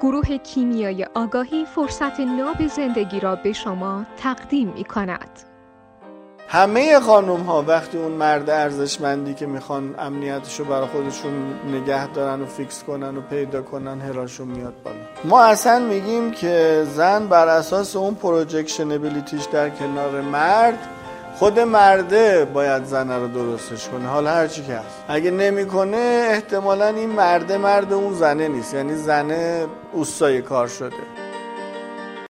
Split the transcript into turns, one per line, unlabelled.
گروه کیمیای آگاهی فرصت ناب زندگی را به شما تقدیم می کند.
همه خانم ها وقتی اون مرد ارزشمندی که می‌خوان امنیتشو برای خودشون نگه دارن و fix کنن و پیدا کنن هراشون میاد بالا ما اصلا میگیم که زن بر اساس اون projection ability ش در کنار مرد خود مرده باید زنه رو درستش کنه. حالا هرچی که هست. اگه نمی‌کنه احتمالا این مرده مرد اون زنه نیست. یعنی زنه اوستای کار شده.